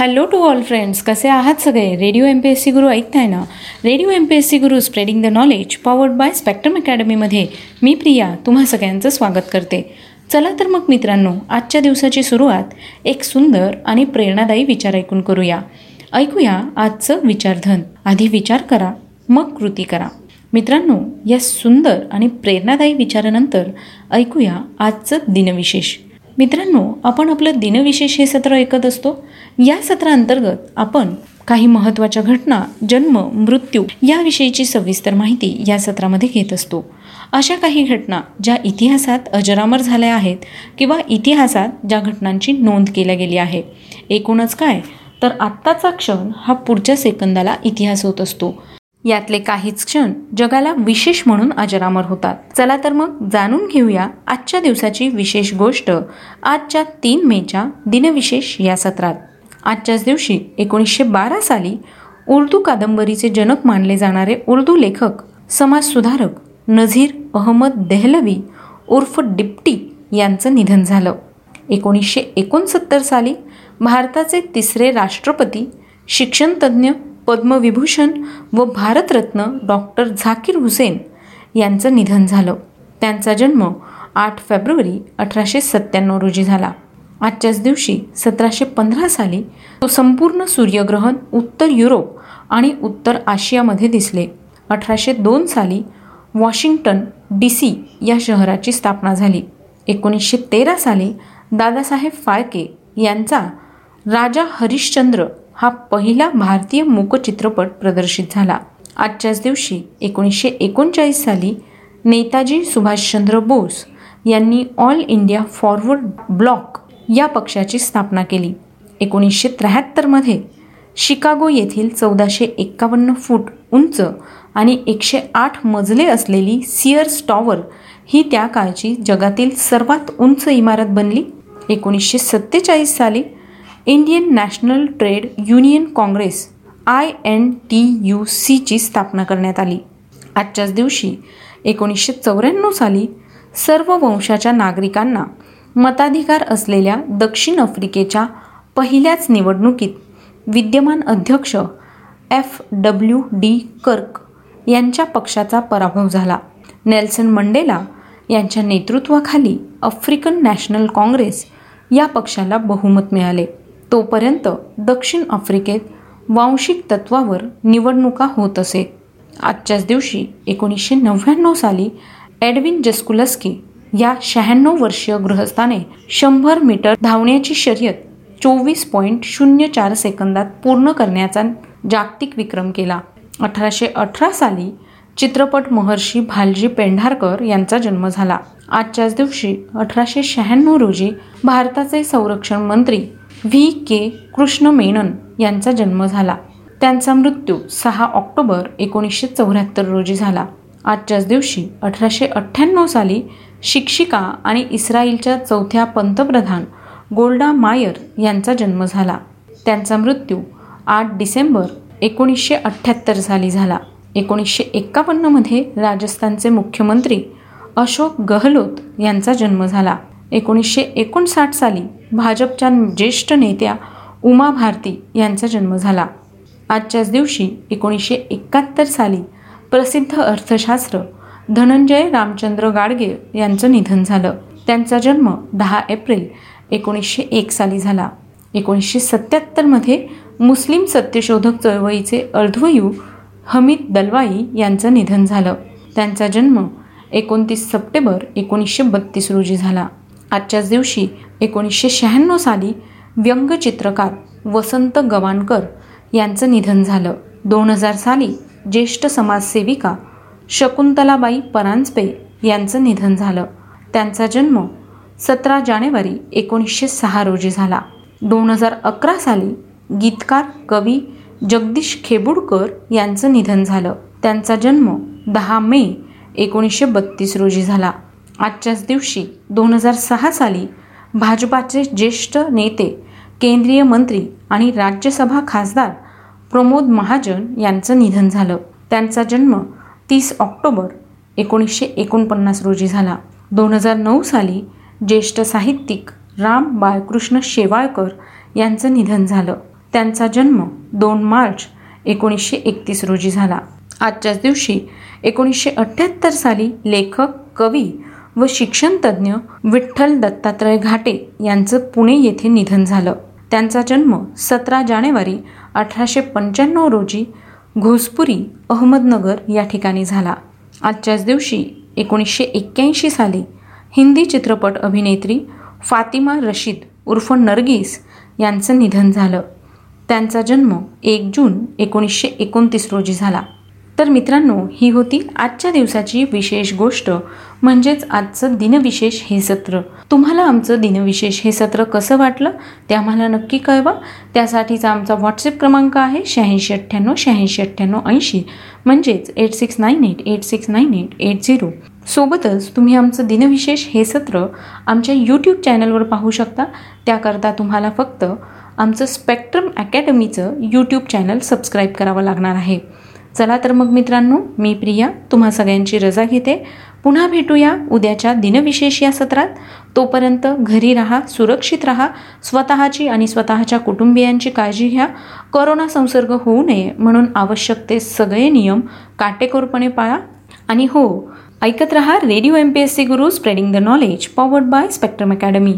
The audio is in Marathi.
हॅलो टू ऑल फ्रेंड्स कसे आहात सगळे? Radio M P S C Guru ऐकताय ना? Radio M P S C Guru spreading the knowledge powered by spectrum अकॅडमीमध्ये मी प्रिया तुम्हा सगळ्यांचं स्वागत करते. चला तर मग मित्रांनो आजच्या दिवसाची सुरुवात एक सुंदर आणि प्रेरणादायी विचार ऐकून करूया. ऐकूया आजचं विचारधन. आधी विचार करा मग कृती करा. मित्रांनो या सुंदर आणि प्रेरणादायी विचारानंतर ऐकूया आजचं दिनविशेष. मित्रांनो आपण आपलं दिनविशेष हे सत्र ऐकत असतो. या सत्रांतर्गत आपण काही महत्त्वाच्या घटना जन्म मृत्यू याविषयीची सविस्तर माहिती या सत्रामध्ये घेत असतो. अशा काही घटना ज्या इतिहासात अजरामर झाल्या आहेत किंवा इतिहासात ज्या घटनांची नोंद केल्या गेली आहे. एकूणच काय? तर आत्ताचा क्षण हा पुढच्या सेकंदाला इतिहास होत असतो. यातले काहीच क्षण जगाला विशेष म्हणून अजरामर होतात. चला तर मग जाणून घेऊया आजच्या दिवसाची विशेष गोष्ट आजच्या तीन मेच्या दिनविशेष या सत्रात. आजच्याच दिवशी एकोणीसशे बारा साली उर्दू कादंबरीचे जनक मानले जाणारे उर्दू लेखक समाजसुधारक नझीर अहमद देहलवी उर्फ डिप्टी यांचं निधन झालं. एकोणीसशे एकोणसत्तर साली भारताचे तिसरे राष्ट्रपती शिक्षणतज्ज्ञ पद्मविभूषण व भारतरत्न डॉक्टर झाकीर हुसेन यांचं निधन झालं. त्यांचा जन्म आठ फेब्रुवारी अठराशे सत्त्याण्णव रोजी झाला. आजच्याच दिवशी सतराशे पंधरा साली तो संपूर्ण सूर्यग्रहण उत्तर युरोप आणि उत्तर आशियामध्ये दिसले. अठराशे दोन साली वॉशिंग्टन डी सी या शहराची स्थापना झाली. एकोणीसशे तेरा साली दादासाहेब फाळके यांचा राजा हरिश्चंद्र हा पहिला भारतीय मूकचित्रपट प्रदर्शित झाला. आजच्याच दिवशी एकोणीसशे एकोणचाळीस साली नेताजी सुभाषचंद्र बोस यांनी ऑल इंडिया फॉरवर्ड ब्लॉक या पक्षाची स्थापना केली. एकोणीसशे त्र्याहत्तरमध्ये शिकागो येथील चौदाशे एक्कावन्न फूट उंच आणि एकशे आठ मजले असलेली सियर्स टॉवर ही त्या काळची जगातील सर्वात उंच इमारत बनली. एकोणीसशे सत्तेचाळीस साली Indian National Trade Union Congress I N T U सीची स्थापना करण्यात आली. आजच्याच दिवशी एकोणीसशे चौऱ्याण्णव साली सर्व वंशाच्या नागरिकांना मताधिकार असलेल्या दक्षिण आफ्रिकेच्या पहिल्याच निवडणुकीत विद्यमान अध्यक्ष एफ डब्ल्यू डी कर्क यांच्या पक्षाचा पराभव झाला. नेल्सन मंडेला यांच्या नेतृत्वाखाली आफ्रिकन नॅशनल काँग्रेस या पक्षाला बहुमत मिळाले. तोपर्यंत दक्षिण आफ्रिकेत वांशिक तत्वावर निवडणुका होत असे. आजच्याच दिवशी एकोणीसशे नव्याण्णव साली ॲडविन जस्कुलस्की या शहाण्णव वर्षीय गृहस्थाने शंभर मीटर धावण्याची शर्यत चोवीस पॉईंट शून्य चार सेकंदात पूर्ण करण्याचा जागतिक विक्रम केला. अठराशे अठरा साली चित्रपट महर्षी भालजी पेंढारकर यांचा जन्म झाला. आजच्याच दिवशी अठराशे शहाण्णव रोजी भारताचे संरक्षण मंत्री व्ही. के. कृष्ण मेनन यांचा जन्म झाला. त्यांचा मृत्यू सहा ऑक्टोबर एकोणीसशे चौऱ्याहत्तर रोजी झाला. आजच्याच दिवशी अठराशे अठ्ठ्याण्णव साली शिक्षिका आणि इस्रायलच्या चौथ्या पंतप्रधान गोल्डा मायर यांचा जन्म झाला. त्यांचा मृत्यू आठ डिसेंबर एकोणीसशे अठ्ठ्याहत्तर साली झाला. एकोणीसशे एक्कावन्नमध्ये राजस्थानचे मुख्यमंत्री अशोक गहलोत यांचा जन्म झाला. एकोणीसशे एकोणसाठ साली भाजपच्या ज्येष्ठ नेत्या उमा भारती यांचा जन्म झाला. आजच्याच दिवशी एकोणीसशे एकाहत्तर साली प्रसिद्ध अर्थशास्त्र धनंजय रामचंद्र गाडगे यांचं निधन झालं. त्यांचा जन्म दहा एप्रिल एकोणीसशे एक साली झाला. एकोणीसशे सत्याहत्तरमध्ये मुस्लिम सत्यशोधक चळवळीचे अर्धवयू हमीद दलवाई यांचं निधन झालं. त्यांचा जन्म एकोणतीस सप्टेंबर एकोणीसशे बत्तीस रोजी झाला. आजच्याच दिवशी एकोणीसशे शहाण्णव साली व्यंगचित्रकार वसंत गवाणकर यांचं निधन झालं. दोन हजार साली ज्येष्ठ समाजसेविका शकुंतलाबाई परांजपे यांचं निधन झालं. त्यांचा जन्म सतरा जानेवारी एकोणीसशे सहा रोजी झाला. दोन हजार अकरा साली गीतकार कवी जगदीश खेबुडकर यांचं निधन झालं. त्यांचा जन्म दहा मे एकोणीसशे बत्तीस रोजी झाला. आजच्याच दिवशी दोन हजार सहा साली भाजपाचे ज्येष्ठ नेते केंद्रीय मंत्री आणि राज्यसभा खासदार प्रमोद महाजन यांचं निधन झालं. त्यांचा जन्म तीस ऑक्टोबर एकोणीसशे एकोणपन्नास रोजी झाला. दोन हजार नऊ साली ज्येष्ठ साहित्यिक राम बाळकृष्ण शेवाळकर यांचं निधन झालं. त्यांचा जन्म दोन मार्च एकोणीसशे एकतीस रोजी झाला. आजच्याच दिवशी एकोणीसशे अठ्ठ्याहत्तर साली लेखक कवी व शिक्षणतज्ज्ञ विठ्ठल दत्तात्रय घाटे यांचं पुणे येथे निधन झालं. त्यांचा जन्म सतरा जानेवारी अठराशे पंच्याण्णव रोजी घोसपुरी अहमदनगर या ठिकाणी झाला. आजच्याच दिवशी एकोणीसशे एक्क्याऐंशी साली हिंदी चित्रपट अभिनेत्री फातिमा रशीद उर्फ नरगिस यांचं निधन झालं. त्यांचा जन्म एक जून एकोणीसशे एकोणतीस रोजी झाला. तर मित्रांनो ही होती आजच्या दिवसाची विशेष गोष्ट म्हणजेच आजचं दिनविशेष हे सत्र. तुम्हाला आमचं दिनविशेष हे सत्र कसं वाटलं ते आम्हाला नक्की कळवा. त्यासाठीचा आमचा व्हॉट्सअप क्रमांक आहे शहाऐंशी अठ्ठ्याण्णव शहाऐंशी अठ्ठ्याण्णव ऐंशी म्हणजेच eight six nine eight eight six nine eight eight zero सोबतच तुम्ही आमचं दिनविशेष हे सत्र आमच्या यूट्यूब चॅनलवर पाहू शकता. त्याकरता तुम्हाला फक्त आमचं स्पेक्ट्रम अकॅडमीचं यूट्यूब चॅनल सबस्क्राईब करावं लागणार आहे. चला तर मग मित्रांनो मी प्रिया तुम्हा सगळ्यांची रजा घेते. पुन्हा भेटूया उद्याच्या दिनविशेष या सत्रात. तोपर्यंत घरी राहा सुरक्षित राहा स्वतःची आणि स्वतःच्या कुटुंबियांची काळजी घ्या. कोरोना संसर्ग होऊ नये म्हणून आवश्यक ते सगळे नियम काटेकोरपणे पाळा. आणि हो ऐकत रहा radio M P S C Guru spreading the knowledge powered by Spectrum Academy